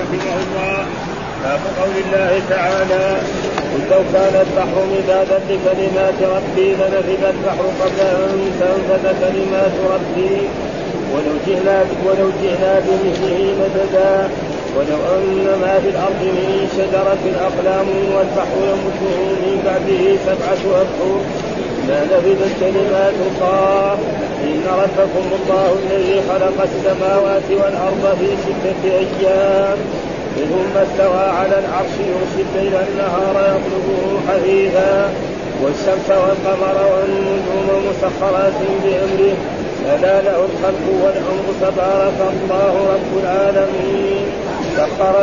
رحمه الله باب قول الله تعالى قل لو كان البحر مدادا لكلمات ربي لنفذ البحر قبل أن تنفذ كلمات ربي. ولو جئنا ولو جئنا بمثله مددا. ولو أن ما في الأرض من شجرة أقلام والبحر يمده من بعده سبعة ابحر ما نفذت كلمات الله إن ربكم الله الذي خلق السماوات والأرض في ستة أيام. ثم استوى على العرش يرسل الليل النهار يطلبه حثيثا. والشمس والقمر والنجوم مسخرات بأمره. ألا له الخلق والأمر تبارك الله رب العالمين. سخر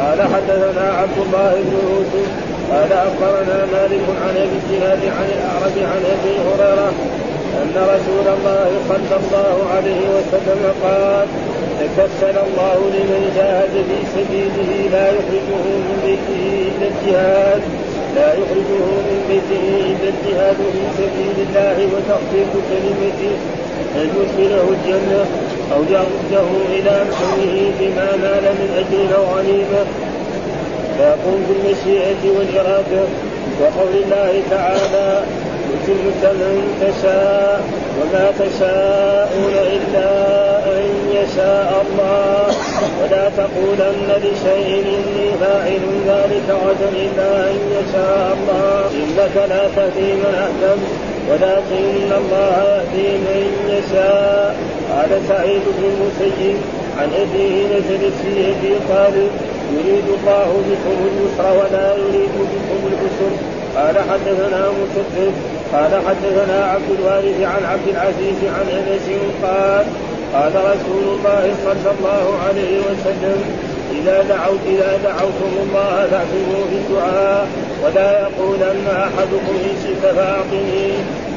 قال حدثنا عبد الله بن يوسف قال أخبرنا مالك عن أبي الزناد عن الأعرج عن أبي هريرة أن رسول الله صلى الله عليه وسلم قال تكفل الله لمن جاهد في سبيله لا يخرجه من بيته إلا الجهاد لا يخرجه من بيته إلا الجهاد في سبيل الله وتخفيف كلمته أن يدخله الجنة أو يرده إلى محله بما نال من أجر أو غنيمة فيقوم بالمشيئه والإرادة وقول الله تعالى يتم من تشاء وما تشاءون إلا أن يشاء الله. ولا تقولن لشيء إني فاعل ذلك غدا إلا أن يشاء الله. إنك لا تهدي من أحببت ولكن الله يهدي من يشاء. قال سعيد بن المسيب عن أبيه نزلت في أبي طالب يريد الله بكم اليسر ولا يريد بكم العسر. قال حدثنا مسدد قال حدثنا عبد الوارث عن عبد العزيز عن أنس قال قال رسول الله صلى الله عليه وسلم إذا دعوت إذا دعوتم الله فاعتموا في الدعاء ولا يقولن أحدكم إن شئت فأعطني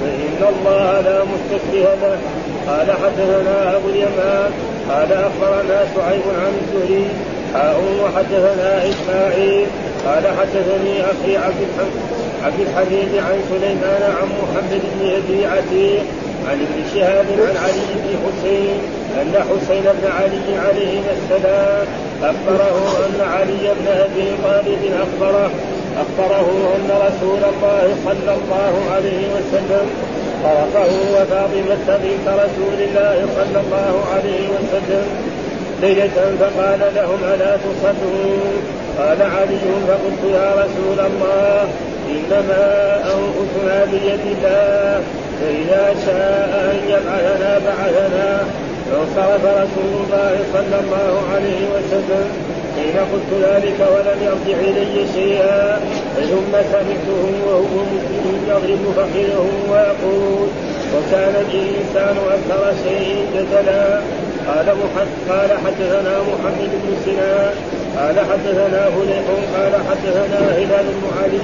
فإن الله لا مستكره له. قال حدثنا أبو اليمان قال أخبرنا شعيب عن الزهري حاء وحدثنا إسماعيل قال حدثني أخي عبد الحمد عبد الحميد عن سليمان عن محمد بن أبي عتيق عن ابن شهاب عن علي بن حسين أن حسين بن علي عليهما السلام أخبره أن علي بن أبي طالب اخبره أخبره أن رسول الله صلى الله عليه وسلم طرقه وفاطمة بنت رسول الله صلى الله عليه وسلم ليلة فقال لهم ألا تصلون قال علي فقلت يا رسول الله إنما أنفسنا بيد الله فإذا شاء أن يبعثنا بعثنا. فانصرف رسول الله صلى الله عليه وسلم. حين قلت ذلك ولم يرجع إلي شيئا ثم سمعته وهو مسلم يضرب فخذه ويقول وكان الإنسان أكثر شيء جدلا. قال قال حدثنا محمد بن سنان. قال حدثنا هليح قال حدثنا هلال بن علي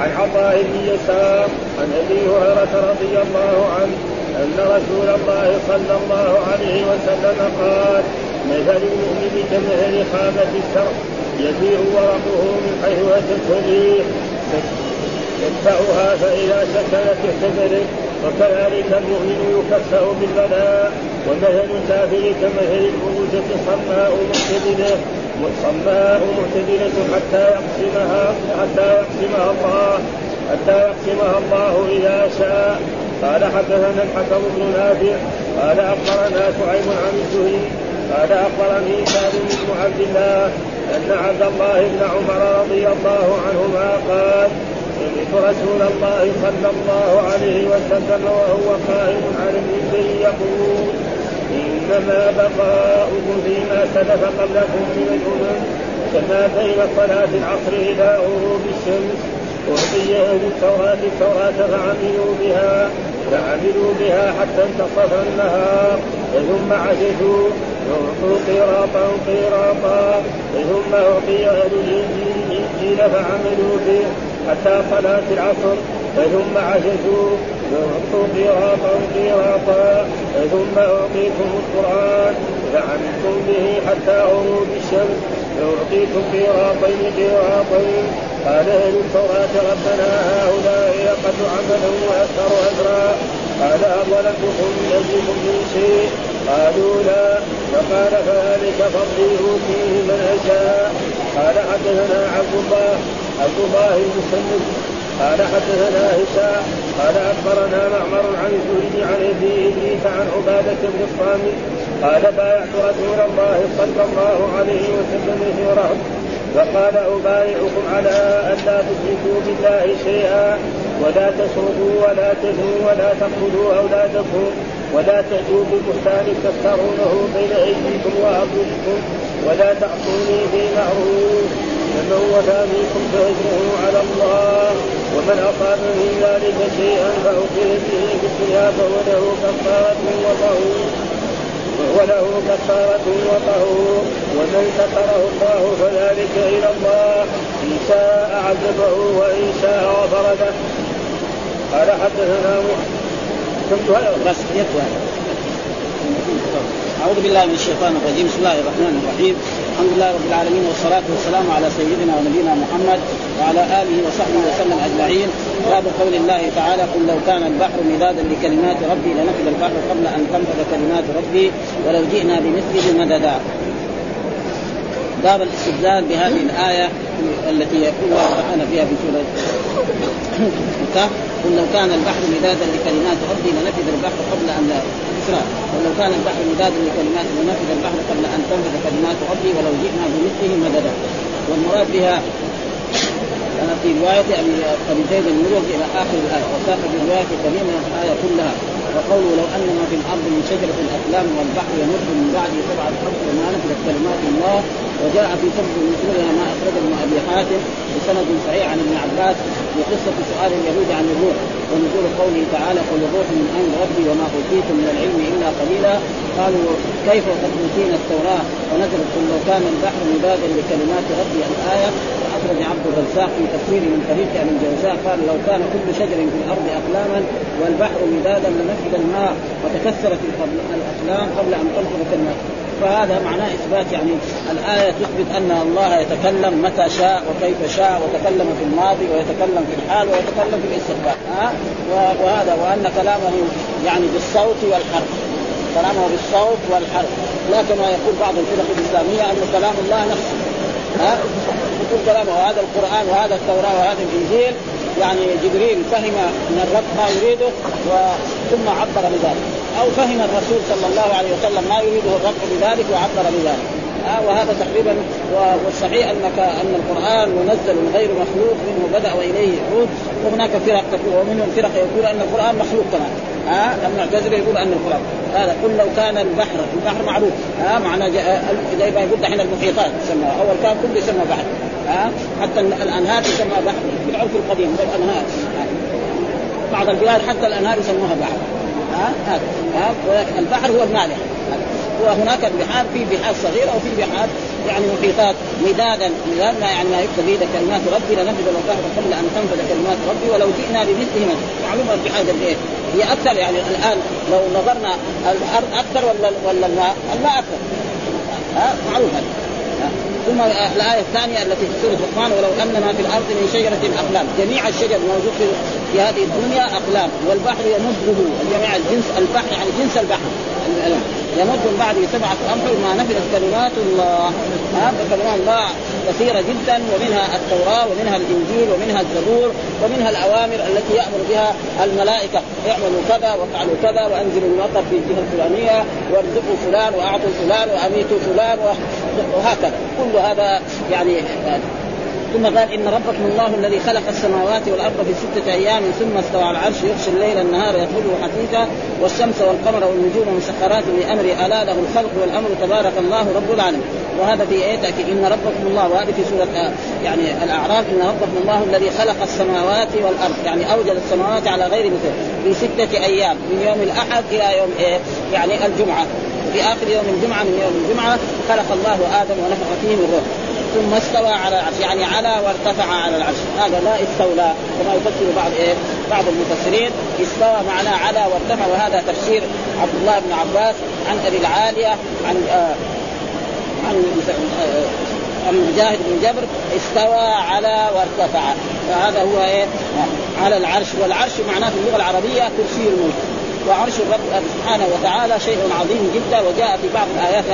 عن عطاء بن يسار عن أبي هريرة رضي الله عنه أن رسول الله صلى الله عليه وسلم قال مثل المؤمن كمثل خامة السرح يسير ورقه من حيث اتته الريح يدفعها فإذا سكنت احتملت وكذلك المؤمن يكفأ بالبلاء. ومثل الكافر كمثل البروجة صماء معتدلة صماء معتدلة حتى يقسمها حتى يقسمها الله حتى يقسمها الله إذا شاء. قال حدثنا الحكم بن نافع قال أخبرنا شعيب عن الزهري قال أخبرني سالم بن عبد الله أن عبد الله بن عمر رضي الله عنهما قال سمعت رسول الله صلى الله عليه وسلم وهو قائم على المنبر يقول إنما بقاؤكم فيما سلف قبلكم من الأمم كما بين صلاة العصر إلى غروب الشمس أعطي أهل التوراة التوراة فعملوا بها فعملوا بها حتى انتصف النهار. ثم عجزوا أعطوا قيراطا قيراطا ثم أعطي أهل الانجيل الإنجيل فعملوا به حتى صلاة العصر. ثم عجزوا فأعطوا قيراطا قيراطا ثم أعطيتم القرآن فعملتم به حتى غروب الشمس فأعطيتم قيراطين قيراطين قال أهل التوراة ربنا هؤلاء أقل عملا وأكثر أجرا قال أظلمتكم من أجلكم من شيء قالوا لا فقال فذلك ذلك فضلي يؤتيه من اشاء قال حدثنا عبد الله عبد الله المسلم قال حدثنا هشام قال أخبرنا معمر عن الزهري عن أبي عن عبادة بن الصامت قال بايعت رسول الله صلى الله عليه وسلم ورهب فقال أبايعكم على أن لا تشركوا بالله شيئا ولا تسرقوا ولا تزنوا ولا تقتلوا أولادكم ولا تأتوا ببهتان تفترونه بين أيديكم وأرجلكم ولا تعصوني في معروف فمن وفى منكم فأجره على الله. ومن أصاب من ذلك شيئا فأخذ به في الدنيا فهو له كفارة وطهور وله كفارة وطهور. ومن ستره الله فذلك إلى الله إن شاء عذبه وإن شاء غفر له. قال حدثنا بس يكفى أعوذ بالله من الشيطان الرجيم. بسم الله الرحمن الرحيم. الحمد لله رب العالمين والصلاة والسلام على سيدنا ونبينا محمد وعلى آله وصحبه وسلم أجمعين. باب قول الله تعالى قل لو كان البحر مدادا لكلمات ربي لنفذ البحر قبل أن تنفذ كلمات ربي ولو جئنا بمثله مددا. باب الاستدلال بهذه الآية التي يقول الله تعالى فيها في سورة قل لو كان البحر مدادا لكلمات ربي لنفذ البحر قبل أن الإسراء ولو كان البحر مدادا لكلمات لنفذ البحر قبل أن تنفذ كلمات ربي ولو جئنا بمثله مددا. والمراد بها في رواية أبي زيد المروز إلى آخر الآية وساق في رواية كريمة الآية كلها وقوله لو أن ما في الأرض من شجرة الأقلام والبحر يمر من بعده سبعه اشهر ما نفذت كلمات الله وجاء في سبب نزولها ما أخرجه ابن أبي حاتم بسند صحيح عن ابن عباس في قصة سؤال اليهود عن الروح ونزول قوله تعالى قل الروح من أمر ربي وما أوتيتم من العلم إلا قليلا قالوا كيف وقد أوتينا التوراة ونزلت قل لو كان البحر مدادا لكلمات ربي الآية؟ واخرج عبد الرزاق في تفسيره من طريق ابن الجوزاء قال لو كان كل شجر في الأرض أقلاما والبحر مدادا لنفذ الماء وتكسرت الأقلام قبل أن تنفذ كلمات فهذا معناه إثبات يعني الآية تثبت أن الله يتكلم متى شاء وكيف شاء وتكلم في الماضي ويتكلم في الحال ويتكلم في الاستقبال. ها؟ وهذا وأن كلامه يعني بالصوت والحرف. كلامه بالصوت والحرف. لا كما يقول بعض الفرق الإسلامية أن كلام الله نفسه. ها؟ يقول كلامه وهذا القرآن وهذا التوراة وهذا الإنجيل. يعني جبريل فهم من الرب ما يريده ثم عبر بذلك. أو فهم الرسول صلى الله عليه وسلم ما يريده الرب بذلك وعبر بذلك. آه وهذا تقريبا والصحيح انك أن القرآن منزل غير مخلوق منه بدأ وإليه يعود. وهناك فرق تقول ومنهم فرق يقول أن القرآن مخلوق كمان. ها آه المعتزله يقول أن القران هذا قل لو كان البحر البحر معروف. ها آه معنى زي ما يقول دحين المحيطات يسمى أول كان كله يسمى بحر. ها حتى الأنهار تسمى بحر. في العرف القديم الأنهار. بعض البلاد حتى الأنهار يسموها بحر. ها ها البحر هو المالح. وهناك البحار في بحار صغيرة وفي بحار يعني محيطات. مدادا مداد ما يعني ما يكتب به كلمات ربي لنفذ البحر قبل أن تنفذ كلمات ربي ولو جئنا بمثله معلومة البحار قد إيه؟ هي أكثر يعني الآن لو نظرنا الأرض أكثر ولا ولا الماء؟ الماء أكثر. ها؟ معروف هذا ثم الآية الثانية التي في سورة لقمان ولو أن ما في الأرض من شجرة أقلام. جميع الشجر الموجود في, هذه الدنيا أقلام والبحر يمده جميع الجنس البحر يعني جنس البحر. يمد من بعده سبعة أبحر ما نفذت كلمات الله. هذا كلمات الله كثيرة جدا ومنها التوراة ومنها الإنجيل ومنها الزبور ومنها الأوامر التي يأمر بها الملائكة. اعملوا كذا وافعلوا كذا وأنزلوا المطر في الجهة الفلانية وارزقوا فلان وأعطوا فلان وأميتوا فلان وهكذا كل هذا يعني ثم قال إن ربكم الله الذي خلق السماوات والأرض في ستة أيام ثم استوى على العرش يغشي الليل النهار يطلبه حثيثا والشمس والقمر والنجوم مسخرات بامره ألا له الخلق والأمر تبارك الله رب العالمين. وهذا في آية تاكيد إن ربكم الله وهذه في سورة يعني الأعراف إن ربكم الله الذي خلق السماوات والأرض. يعني أوجد السماوات على غير مثل في ستة أيام من يوم الأحد إلى يوم إيه؟ يعني الجمعة. في آخر يوم الجمعة من يوم الجمعة خلق الله آدم ونفخ فيه من روح ثم استوى على العرش يعني على وارتفع على العرش. هذا لا استولى كما يفسر بعض إيه؟ بعض المفسرين استوى معناه على وارتفع وهذا تفسير عبد الله بن عباس عن أبي العالية عن عن آه عن مجاهد بن جبر استوى على وارتفع. فهذا هو إيه؟ على العرش. والعرش معناه في اللغة العربية كرسي الملك. وعرش الرب سبحانه وتعالى شيء عظيم جدا وجاء في بعض الآيات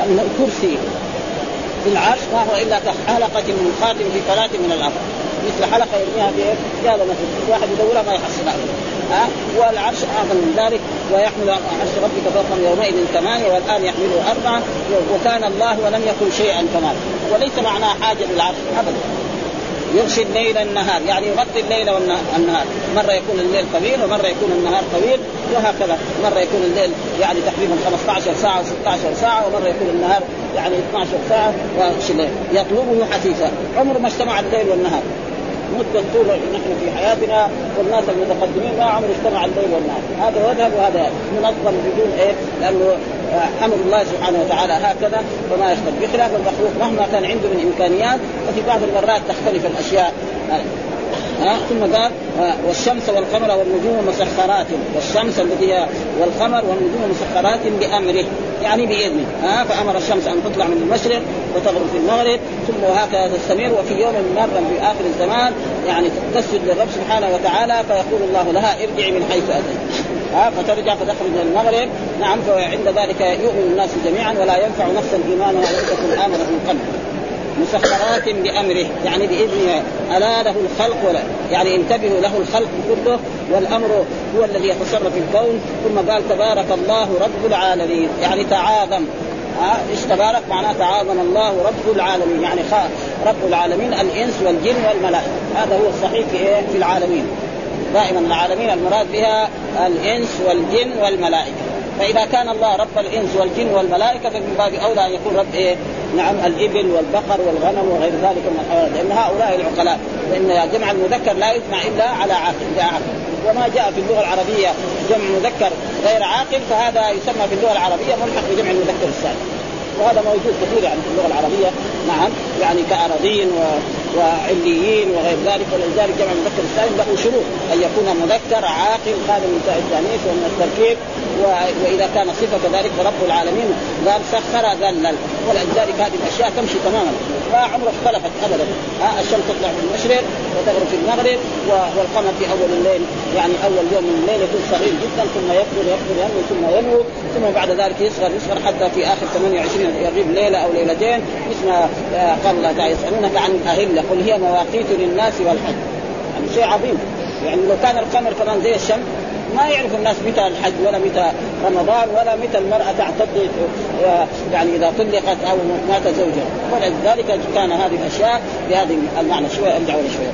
ان الكرسي. في العرش ما هو إلا كحلقة من خاتم في فلاه من الأرض. مثل حلقة يرميها في جاب مثلا واحد يدورها ما يحصلها ها؟ والعرش أعظم من ذلك ويحمل عرش ربك فوقهم يومئذ ثمانية والآن يحمله أربعة. وكان الله ولم يكن شيئا كمال. وليس معناه حاجة للعرش ابدا. يغشي الليل النهار يعني يغطي الليل والنهار مرة يكون الليل طويل ومرة يكون النهار طويل وهكذا. مرة يكون الليل يعني تقريبا 15 ساعة و16 ساعة ومرة يكون النهار يعني 12 ساعة يطلبه حثيثا. عمره ما اجتمع الليل والنهار. مدة طول نحن في حياتنا والناس المتقدمين ما عمره اجتمع الليل والنهار. هذا يذهب وهذا منظم بدون إيه؟ لأنه أمر الله سبحانه وتعالى هكذا وما يختلف بخلاف. المخلوق مهما كان عنده من إمكانيات وفي بعض المرات تختلف الأشياء. ها؟ ثم قال والشمس والقمر والنجوم مسخرات. والشمس التي هي والقمر والنجوم مسخرات بأمره. يعني بإذنه. ها؟ فأمر الشمس أن تطلع من المشرق وتغرب في المغرب. ثم وهكذا تستمر وفي يوم ما في آخر الزمان يعني تسجد للرب سبحانه وتعالى فيقول الله لها ارجعي من حيث أتيت. ها فترجع فتخرج من المغرب. نعم فعند ذلك يؤمن الناس جميعا ولا ينفع نفسا ايمانها لم تكن امنت من قبل مسخرات بأمره يعني بإذنه ألا له الخلق ولا يعني انتبهوا له الخلق كله والأمر هو الذي يتصرف في الكون. ثم قال تبارك الله رب العالمين. يعني تعاظم. إيش تبارك؟ معناه تعاظم الله رب العالمين. يعني رب العالمين الإنس والجن والملائكة. هذا هو الصحيح في إيه؟ في العالمين. دائما العالمين المراد بها الإنس والجن والملائكة. فإذا كان الله رب الإنس والجن والملائكة فمن باب أولى أن يكون رب إيه؟ نعم الإبل والبقر والغنم وغير ذلك من الحيوانات لأن هؤلاء العقلاء لأن جمع المذكر لا يجمع إلا على عاقل عاقل. وما جاء في اللغة العربية جمع مذكر غير عاقل فهذا يسمى في اللغة العربية ملحق بجمع المذكر السالم وهذا موجود كثير يعني في اللغة العربية نعم يعني كأراضين و... وعليين وغير ذلك ولذلك جمع المذكر السالم له شروط أن يكون مذكر عاقل خالي من التأنيث ومن التركيب. وإذا كان صفة كذلك فرب العالمين قال سخر ذلل ولذلك هذه الأشياء تمشي تماما. ما عمره اختلفت ابدا. الشمس تطلع في المشرق وتغرب في المغرب والقمر في أول الليل يعني أول يوم من الليل يكون صغير جدا ثم يكبر يكبر ينمو ثم ينمو ثم بعد ذلك يصغر يصغر حتى في آخر 28 يغيب ليلة أو ليلتين. مثل ما قال الله تعالى يسألونك عن الأهلة قل هي مواقيت للناس والحج. يعني شيء عظيم. يعني لو كان القمر كمان زي الشمس ما يعرف الناس متى الحج ولا متى رمضان ولا متى المرأة تعتد يعني إذا طلقت أو مات زوجها. ولذلك كان هذه الأشياء بهذه المعنى شوية أرجع شوية.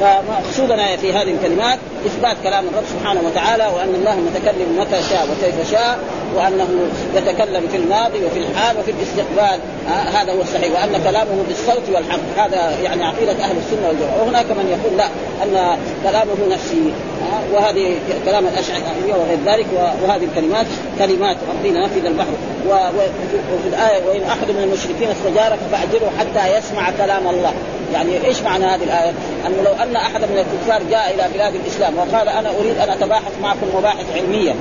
فمقصودنا في هذه الكلمات. إثبات كلام الرب سبحانه وتعالى وأن الله متكلم متى شاء وكيف شاء وأنه يتكلم في الماضي وفي الحال وفي الاستقبال. آه هذا هو الصحيح. وأن كلامه بالصوت والحق. هذا يعني عقيدة أهل السنة والجماعة. وهناك من يقول لا أن كلامه نفسي. آه وهذه كلام الاشعريه وغير ذلك. وهذه الكلمات كلمات ربنا نفذ البحر. وفي الآية وإن أحد من المشركين استجارك فأجره حتى يسمع كلام الله. يعني إيش معنى هذه الآية؟ أنه لو أن أحد من الكفار جاء إلى بلاد الإسلام وقال أنا أريد أن أتباحث معكم مباحث علمية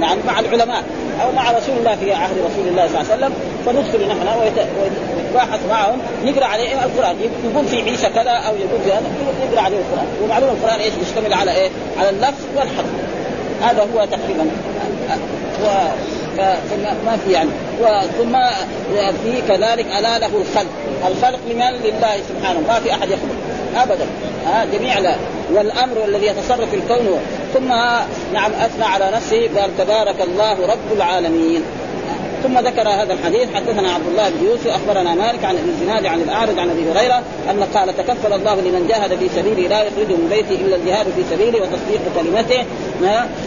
نعم مع العلماء أو مع رسول الله في عهد رسول الله صلى الله عليه وسلم فندخل نحن ويتباحث معهم نقرأ عليهم القرآن. يقول في عيسى كذا أو يقول في هذا نقرأ عليه القرآن. ومعلوم القرآن إيش؟ يشتمل على إيه؟ على اللفظ والحرف هذا هو تقريبا فما في يعني. ثم في كذلك ألا له الخلق. الخلق لمن لله سبحانه. ما في أحد يخلق. ابدا. ها جميع لا. والأمر الذي يتصرف في الكون ثم نعم أثنى على نفسه قال تبارك الله رب العالمين. ثم ذكر هذا الحديث. حدثنا عبد الله بن يوسف أخبرنا مالك عن ابن الزناد عن الأعرج عن أبي هريرة أن قال تكفل الله لمن جاهد في سبيله لا يخرجه من بيته إلا الجهاد في سبيله وتصديق كلمته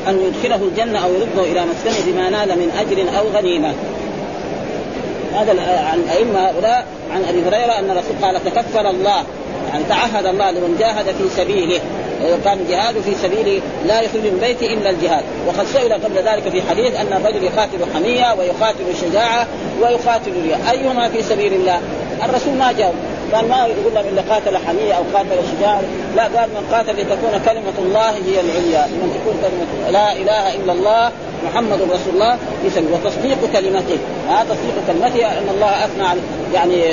أن يدخله الجنة أو يرده إلى مسكنه بما نال من أجر أو غنيمة. هذا عن الائمه هؤلاء عن أبي هريرة أن الرسول قال تكفل الله يعني تعهد الله لمن جاهد في سبيله. كان الجهاد في سبيله لا يخرج من بيته إلا الجهاد. وقد سئل قبل ذلك في حديث أن الرجل يقاتل حمية ويقاتل شجاعة ويقاتل رياء. أيهما في سبيل الله؟ الرسول ما جاوب. قال ما يقول لهم الا قاتل حمية أو قاتل شجاعه لا قال من قاتل لتكون كلمة الله هي العليا. من تكون كلمة لا إله إلا الله محمد رسول الله. وتصديق كلمته. هذا تصديق كلمته أن الله أثنى يعني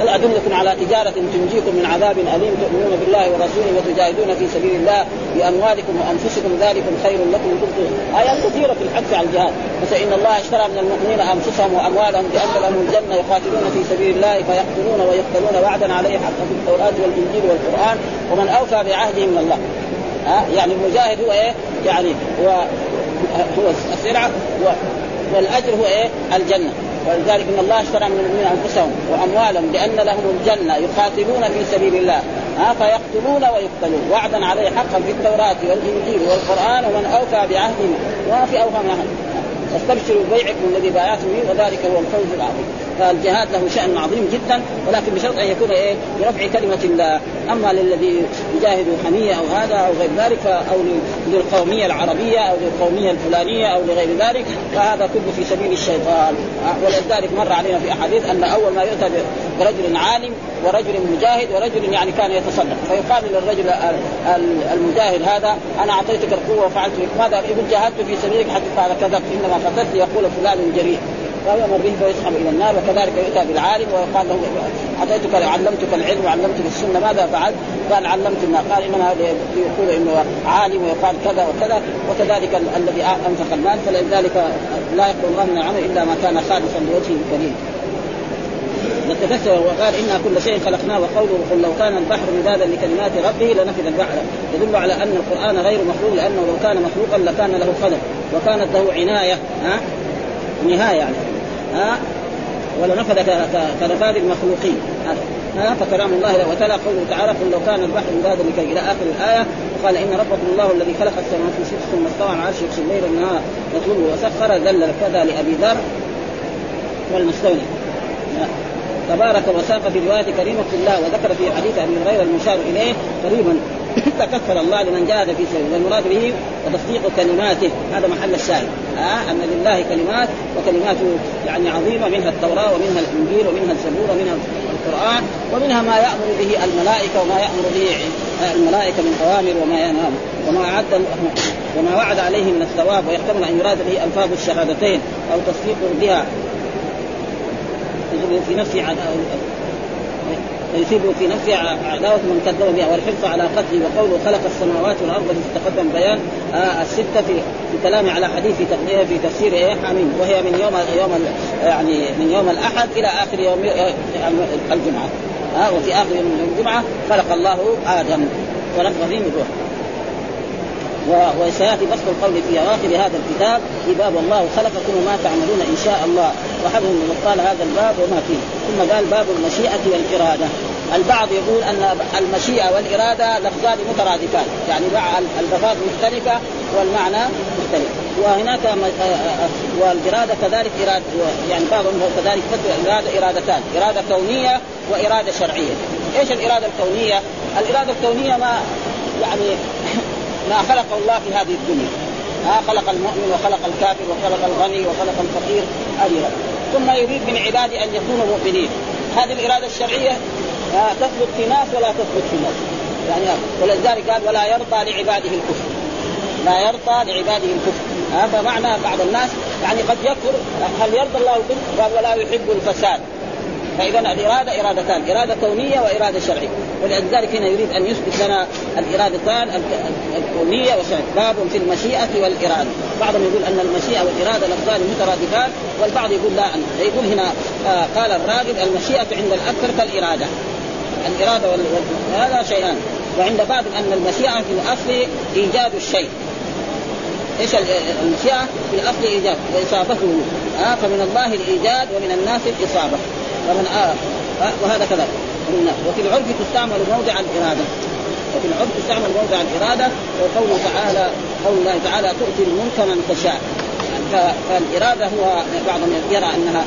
هل أدلكم على تجاره تنجيكم من عذاب أليم تؤمنون بالله ورسوله وتجاهدون في سبيل الله بأموالكم وأنفسكم ذلكم خير لكم إن كنتم آيات كثيرة في الحث على الجهاد ان الله اشترى من المؤمنين أنفسهم وأموالهم بأن لهم الجنة يقاتلون في سبيل الله فيقتلون ويقتلون وعدا عليه حق في التوراة والإنجيل والقرآن ومن أوفى بعهده من الله ها يعني المجاهد هو إيه؟ يعني هو هو السلعة والأجر هو إيه؟ الجنة ولذلك إن الله اشترى من المؤمنين أنفسهم وأموالهم لأن لهم الجنة يقاتلون في سبيل الله. ها فيقتلون ويقتلون. وعدا عليه حقا في التوراة والإنجيل والقرآن ومن أوفى بعهده وما في اوفى من فاستبشروا ببيعكم الذي بايعتم به وذلك هو الفوز العظيم. فالجهاد له شأن عظيم جدا ولكن بشرط أن يكون إيه؟ برفع كلمة الله. أما للذي يجاهد حمية أو هذا أو غير ذلك أو للقومية العربية أو للقومية الفلانية أو لغير ذلك فهذا كله في سبيل الشيطان. ولذلك مر علينا في أحاديث أن أول ما يؤتى برجل عالم ورجل مجاهد ورجل يعني كان يتصدق. فيقال للرجل المجاهد هذا أنا أعطيتك القوة وفعلت بك. ماذا؟ يقول جاهدت في سبيلك حتى قال كذبت إنما قتلت يقول فلان جريء. فيؤمر به فيسحب إلى النار وكذلك يؤتى بالعالم ويقال له اعطيتك علمتك العلم وعلمتك السنة ماذا فعلت؟ قال علمت النار قال إنما يقول إنه عالم ويقال كذا وكذا وكذلك الذي أنفق المال فلذلك لا يقبل الله من العمل إلا ما كان خالصا لوجهه الكريم. نتذكر وقال إنا كل شيء خلقناه وقوله قل لو كان البحر مدادا لكلمات ربه لنفذ البحر. يدل على أن القرآن غير مخلوق لأنه لو كان مخلوقا لكان له قدر. وكانت له عناية ها؟ نهاية يعني ها؟ ولنفذ كنفاذ المخلوقين ها؟ فكلام الله وتلا قوله تعالى قل لو كان البحر مدادا لكي إلى آخر الآية وقال إن ربكم الله الذي خلق السماوات ست ثم استوى على العرش يغشي الليل والنهار يطلبه وسخر ذل كذا لأبي ذر والمستولي تبارك وساق في رواية كريمة الله وذكر في حديث أبي هريرة المشار إليه قريبا. تكفل الله لمن جاهد في سبيله والمراد به وتصديق كلماته. هذا محل الشاهد. آه أن لله كلمات وكلماته يعني عظيمة منها التوراة ومنها الإنجيل ومنها الزبور ومنها القرآن ومنها ما يأمر به الملائكة وما يأمر به الملائكة من أوامر وما ينام وما أعد وما وعد عليه من الثواب ويحتمل أن يراد به ألفاظ الشهادتين أو تصديق بها. في نفسه فيصيبه في نفسه عداوة من كذب بها والحرص على قتله وقوله خلق السماوات والأرض تقدم بيان. آه الستة في, في كلام على حديث تقديمه في تفسير إيه؟ حميم وهي من يوم يوم يعني من يوم الأحد إلى آخر يوم الجمعة. آه وفي آخر يوم الجمعة خلق الله آدم ونفخ فيه من روح وسيأتي بسط القول في اواخر هذا الكتاب باب الله خلقكم وما تعملون إن شاء الله. وحدهم من قال هذا الباب وما فيه. ثم قال باب المشيئة والإرادة. البعض يقول أن المشيئة والإرادة لفظان مترادفان. يعني الالفاظ مختلفة والمعنى مختلف. وهناك والإرادة كذلك اراده يعني بعضهم كذلك اراده إرادتان. إرادة كونية وإرادة شرعية. إيش الإرادة الكونية؟ الإرادة الكونية ما يعني ما خلق الله في هذه الدنيا. ها خلق المؤمن وخلق الكافر وخلق الغني وخلق الفقير هذه ثم يريد من عباده أن يكونوا مؤمنين. هذه الإرادة الشرعية تثبت في ناس ولا تثبت في ناس. يعني ولذلك قال ولا يرضى لعباده الكفر. لا يرضى لعباده الكفر. هذا معنى بعض الناس يعني قد يكفر هل يرضى الله الكفر قال ولا يحب الفساد. فإذا الإرادة إرادتان إرادة كونية وإرادة شرعية. ولذلك هنا يريد أن يثبت لنا الإرادتان الكونية والشرعيه باب في المشيئة والإرادة. بعضهم يقول أن المشيئة والإرادة لفظان مترادفان والبعض يقول لا أن يقول هنا آه قال الراغب المشيئة عند الأكثر كالإرادة. الإرادة وال... هذا شيئان. وعند بعض أن المشيئة في الأصل إيجاد الشيء. إيش المشيئة في الأصل إيجاد؟ واصابته آه فمن الله الإيجاد ومن الناس الإصابة. ومن آه وهذا كذلك وفي العرف تستعمل موضع الإرادة. وفي العرف تستعمل موضع الإرادة وقوله تعالى قول الله تعالى تؤتي الملك من تشاء. فالإرادة هو بعضهم يرى أنها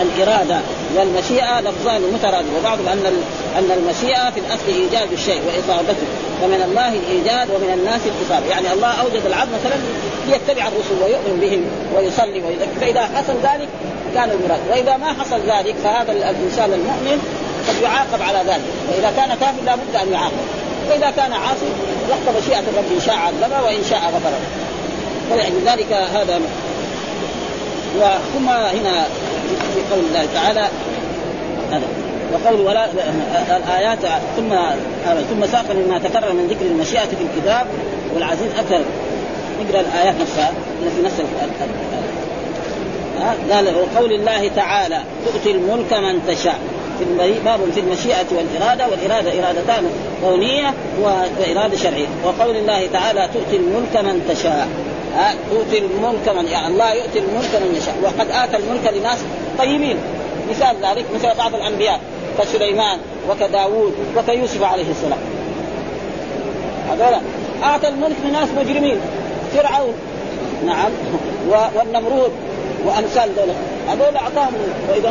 الإرادة والمشيئة لفظان مترادف وبعضهم أن أن المشيئة في الأصل إيجاد الشيء واصابته فمن الله الإيجاد ومن الناس الاصابه يعني الله أوجد العبد مثلا ليتبع الرسل ويؤمن بهم ويصلي ويذكر. فإذا حصل ذلك كان المراد. وإذا ما حصل ذلك فهذا الإنسان المؤمن قد يعاقب على ذلك. وإذا كان كافر لابد أن يعاقب. وإذا كان عاصي وقت مشيئه الرب إن شاء عذبه وإن شاء غفر ولذلك هذا ثم هنا في قول الله تعالى هذا. وقول ولا الآيات ثم ثم ساق مما تكرر من ذكر المشيئة في الكتاب والعزيز أكثر. نقرأ الآيات نفسها. التي نفس قال وقول الله تعالى تؤتي الملك من تشاء. في باب في المشيئة والإرادة والإرادة إرادتان كونية وإرادة شرعية. وقول الله تعالى تؤتي الملك من تشاء. تؤتي الملك من يعني الله يؤتي الملك من يشاء. وقد آتى الملك لناس طيبين. مثال ذلك مثل بعض الأنبياء كسليمان وكداوود وكيوسف عليه السلام. هذولا أعطى الملك لناس مجرمين. فرعون. نعم. والنمرود. وأمثال ذولا هذول أعطاهم واذا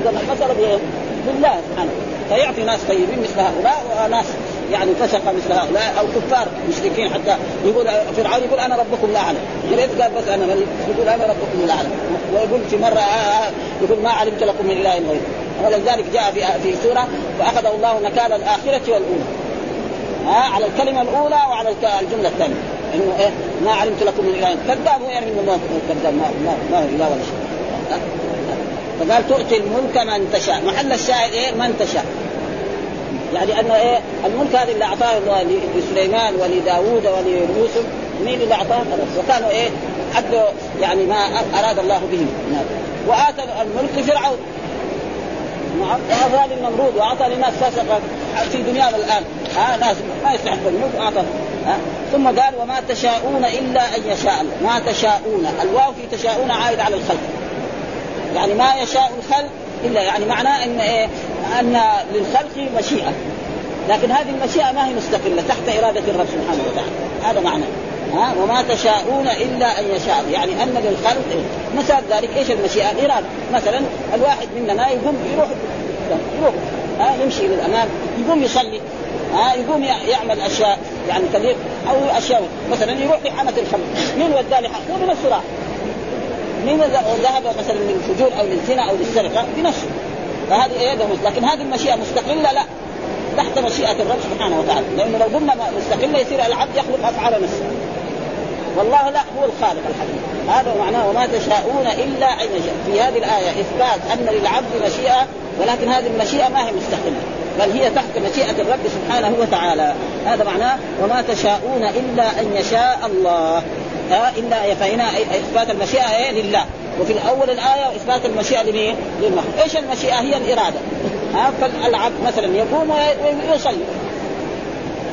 إذا المساله بالله سبحانه. فيعطي ناس طيبين مثل هؤلاء وناس يعني فسق مثل هؤلاء أو كفار مشركين حتى يقول فرعون يقول أنا ربكم الأعلى. يا ريت قال بس أنا يقول أنا ربكم الأعلى. ويقول في مرة آه آه يقول ما علمت لكم من إله غيري. ولذلك جاء في في سورة فاخذه الله نكال الآخرة والأولى. ها آه على الكلمة الأولى وعلى الجملة الثانية. إنه إيه ما علمت لكم من إله. كذاب هو من الله كذاب ما ما, ما إله ولا شيء. فقال تؤتي الملك من تشاء. محل الشاهد إيه؟ من تشاء. يعني ان إيه الملك هذا اللي أعطاه الله لسليمان ولداوود وليوسف مين اللي أعطاه؟ وكانوا إيه أدوا يعني ما أراد الله بهم وآتى الملك لفرعون نعم. واعطى للنمرود وأعطى لناس فسقة في دنيانا الآن. ها ناس ما يستحق الملك ثم قال وما تشاءون إلا أن يشاء الله. ما تشاءون. الواو في تشاءون عائد على الخلق. يعني ما يشاء الخلق إلا يعني معناه إن إيه؟ أن للخلق مشيئة. لكن هذه المشيئة ما هي مستقلة تحت إرادة الرب سبحانه وتعالى. هذا معنى. ها؟ وما تشاءون إلا أن يشاء يعني أن للخلق إيه؟ مثال ذلك. إيش المشيئة؟ الإرادة. مثلا الواحد مننا يقوم يروح يروح ها؟ يمشي إلى الامام يقوم يصلي. ها يقوم يعمل أشياء يعني كثير أو أشياء مثلا يروح لحامة الخمر. مين وداه هو من الصراع مين ذهب مثلا للفجور أو للزنا أو للسرقه بنفسه فهذه يده لكن هذه المشيئة مستقلة؟ لا تحت مشيئة الرب سبحانه وتعالى. لأنه لو قلنا مستقلة يصير العبد يخلق أفعال نفسه. والله لا هو الخالق الحقيقي هذا معناه وما تشاءون إلا أن يشاء. في هذه الآية إثبات أن للعبد مشيئة ولكن هذه المشيئة ما هي مستقلة بل هي تحت مشيئة الرب سبحانه وتعالى. هذا معناه وما تشاءون إلا أن يشاء الله. إلا فهنا إثبات المشيئة إيه لله. وفي الأول الآية إثبات المشيئة لمين؟ للمخلوق، إيش المشيئة؟ هي الإرادة. ها فالعبد مثلا يقوم ويصلي.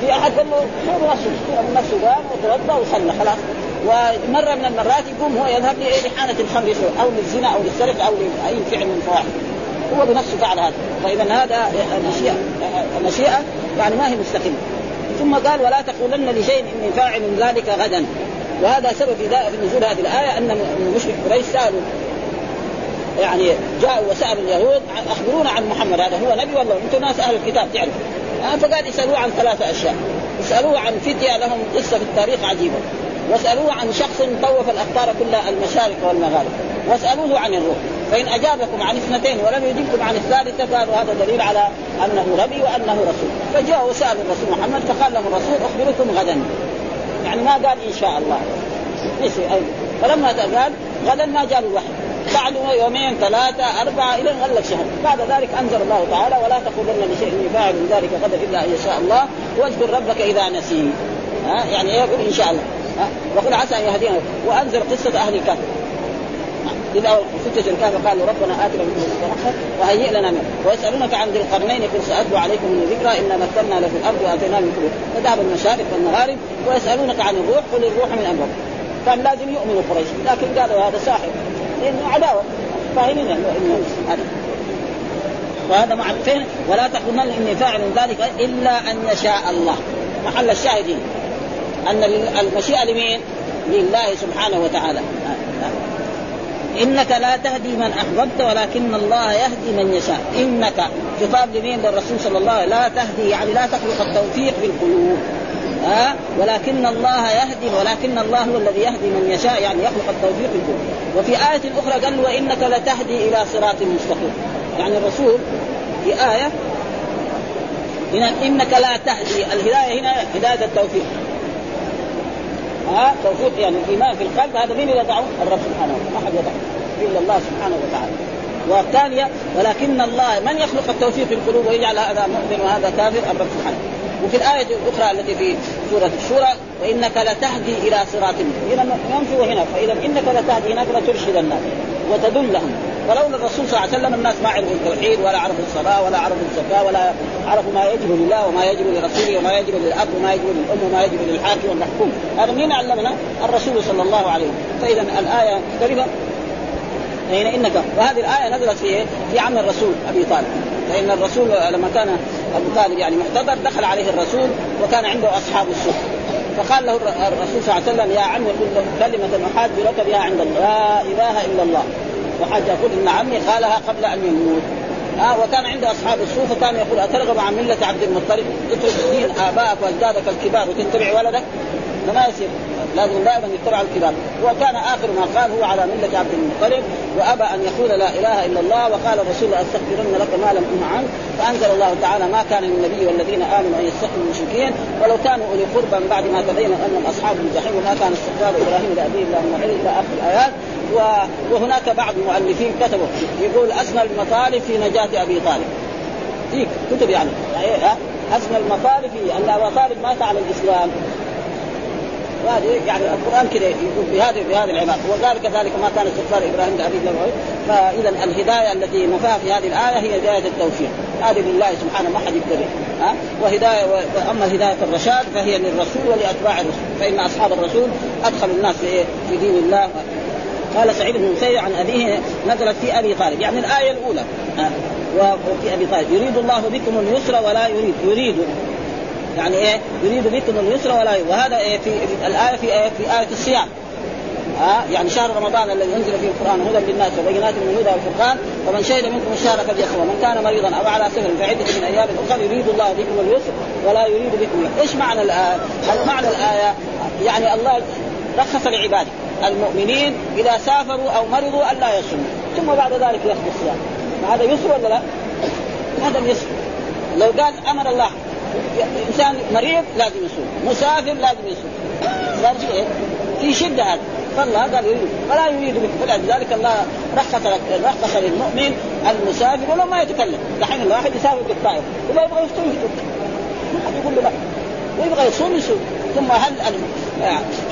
في أحد قال له خير نفسه نفسه قام وتوضا وصلى خلاص. ومرة من المرات يقوم هو يذهب لحانة الخمر أو للزنا أو للسرقة أو لأي فعل من الفواحش. هو بنفسه فعل هذا. فإذا هذا المشيئه المشيئه يعني ما هي مستقلة. ثم قال ولا تقولن لشيء إني فاعل ذلك غدا. وهذا سبب في نزول هذه الآية أن مشرك قريش سألوا. يعني جاءوا وسألوا اليهود أخبرونا عن محمد هذا هو نبي ولا أنتم ناس أهل الكتاب تعرفوا. فقال يسألوه عن ثلاثة أشياء. يسألوه عن فتية لهم قصة في التاريخ عجيبة. واسألوه عن شخص طوف الأقطار كلها المشارق والمغارب. واسألوه عن الروح. فإن أجابكم عن اثنتين ولم يجبكم عن الثالثة قالوا هذا دليل على أنه نبي وأنه رسول. فجاءوا وسالوا الرسول محمد فقال لهم الرسول أخبركم غدا. يعني ما قال إن شاء الله. فلما قال غدا ما جاء الوحي. بعد يومين ثلاثة أربعة إلى غلق شهر. بعد ذلك أنزل الله تعالى ولا تقولن لشيء إني فاعل ذلك غدا إلا أن يشاء الله. واذكر ربك إذا نسيت. ها؟ يعني يقول إن شاء الله. وقل عسى أن يهدينا. وأنزل قصة أهل الكهف. إذا فتت الكهف قالوا ربنا آتنا من رحمة وهيئ لنا منه ويسألونك عن ذي القرنين قل سأتلو عليكم من ذكرى ان مكنا له في الأرض وآتيناه من كل فذهب المشارق والمغارب ويسألونك عن الروح قل الروح من أمر كان لازم يؤمنوا قريش. لكن قالوا هذا ساحر لأنه عداوة. فاهمين إنه هذا. وهذا مع فين ولا تقولن إني فاعل ذلك إلا أن يشاء الله. محل الشاهدين. أن المشيئة لمين؟ لله سبحانه وتعالى. إنك لا تهدي من أحببت ولكن الله يهدي من يشاء. إنك خطاب لمين؟ للرسول صلى الله عليه وسلم لا تهدي يعني لا تخلق التوفيق في القلوب. ها؟ ولكن الله يهدي ولكن الله هو الذي يهدي من يشاء يعني يخلق التوفيق في القلوب. وفي آية أخرى قال وإنك لتهدي إلى صراط مستقيم. يعني الرسول في آية هنا إنك لا تهدي. الهداية هنا هداية التوفيق. ها توفيق يعني الايمان في القلب هذا مين يضعه؟ الرب سبحانه وتعالى. ما حد يضعه إلا الله سبحانه وتعالى. والثانية ولكن الله من يخلق التوفيق في القلوب ويجعل هذا مؤمن وهذا كافر؟ الرب سبحانه. وفي الآية الأخرى التي في سورة الشورى وإنك لتهدي إلى صراط هنا ينفي وهنا فإذا إنك لتهدي هناك لترشد الناس وتدلهم ولولا الرسول صلى الله عليه وسلم الناس ما عرفوا التوحيد ولا عرفوا الصلاة ولا عرفوا الزكاة ولا عرفوا ما يجب لله وما يجب لرسوله وما يجب للأب وما يجب للأم وما يجب للحاكم والمحكوم. هذا مين علمنا؟ الرسول صلى الله عليه وسلم. فإذا الآية قريبة. حين انك وهذه الآية نزلت في في عم الرسول أبي طالب. فإن الرسول لما كان أبو طالب يعني محتضر دخل عليه الرسول وكان عنده أصحاب السوق فقال له الرسول صلى الله عليه وسلم يا عم يقول كلمة احاج لك بها عند الله لا إله إلا الله. وحاج يقول ان عمي قالها قبل أن يموت. آه وكان عنده أصحاب السوق فكان يقول أترغب عن ملة عبد المطلب؟ اترك دين ابائك وأجدادك الكبار وتتبع ولدك؟ فما يصير. لازم دائما يتبع الكبار وكان آخر ما قال هو على ملة عبد المطلب وأبى أن يقول لا إله إلا الله وقال الرسول لاستغفرن لك ما لم أنه عنك. فأنزل الله تعالى ما كان للنبي والذين آمنوا أن يستغفروا المشركين. ولو كانوا أولي قربى من بعد ما تبين أنهم أصحاب الجحيم وما كان استغفار إبراهيم لأبيه إلا من إلى آخر الآيات. وهناك بعض المؤلفين كتبوا يقول أسمى المطالب في نجاة أبي طالب. في كتب يعني. أسمى المطالب في أن أبا طالب مات على الإسلام. وهذه يعني القرآن كذا يقول بهذه بهذه العبارة. وذلك كذلك ما كان استغفار إبراهيم لابيه فإذا الهداية التي نفاها في هذه الآية هي هداية التوفيق. هذه لله سبحانه ما حد يقدر ها؟ وهدايه وأما هداية الرشاد فهي للرسول ولأتباع الرسول. فإن أصحاب الرسول ادخلوا الناس في في دين الله. قال سعيد بن مسيب عن أبيه نزلت في أبي طالب. يعني الآية الأولى. وفي أبي طالب. يريد الله بكم اليسر ولا يريد يريد يعني إيه؟ يريد بكم اليسر ولا يريد وهذا إيه؟ في, في الايه في إيه في آية الصيام. ها؟ يعني شهر رمضان الذي أنزل فيه القرآن هدى للناس وبينات من الهدى والفرقان ومن شهد منكم الشهر فليصوم. ومن كان مريضا أو على سفر فعده من أيام أخرى يريد الله بكم اليسر ولا يريد بكم إيش معنى الآية؟ معنى الآية؟ يعني الله رخص لعباده المؤمنين إذا سافروا أو مرضوا الا يصوموا. ثم بعد ذلك ياخذوا الصيام. هذا يسر ولا لا؟ هذا يسر لو قال أمر الله إنسان مريض لازم يصوم مسافر لازم يصوم. قال في إيه؟ في شدة هذا فالله قال يريد فلا يريد بك فلذلك الله رخص رخص للمؤمن المسافر ولو ما يتكلم. دحين الواحد يسافر بالطائر ولا يبغى يفطر ما حد يقول له لا. ويبغى يصوم يصوم. ثم هل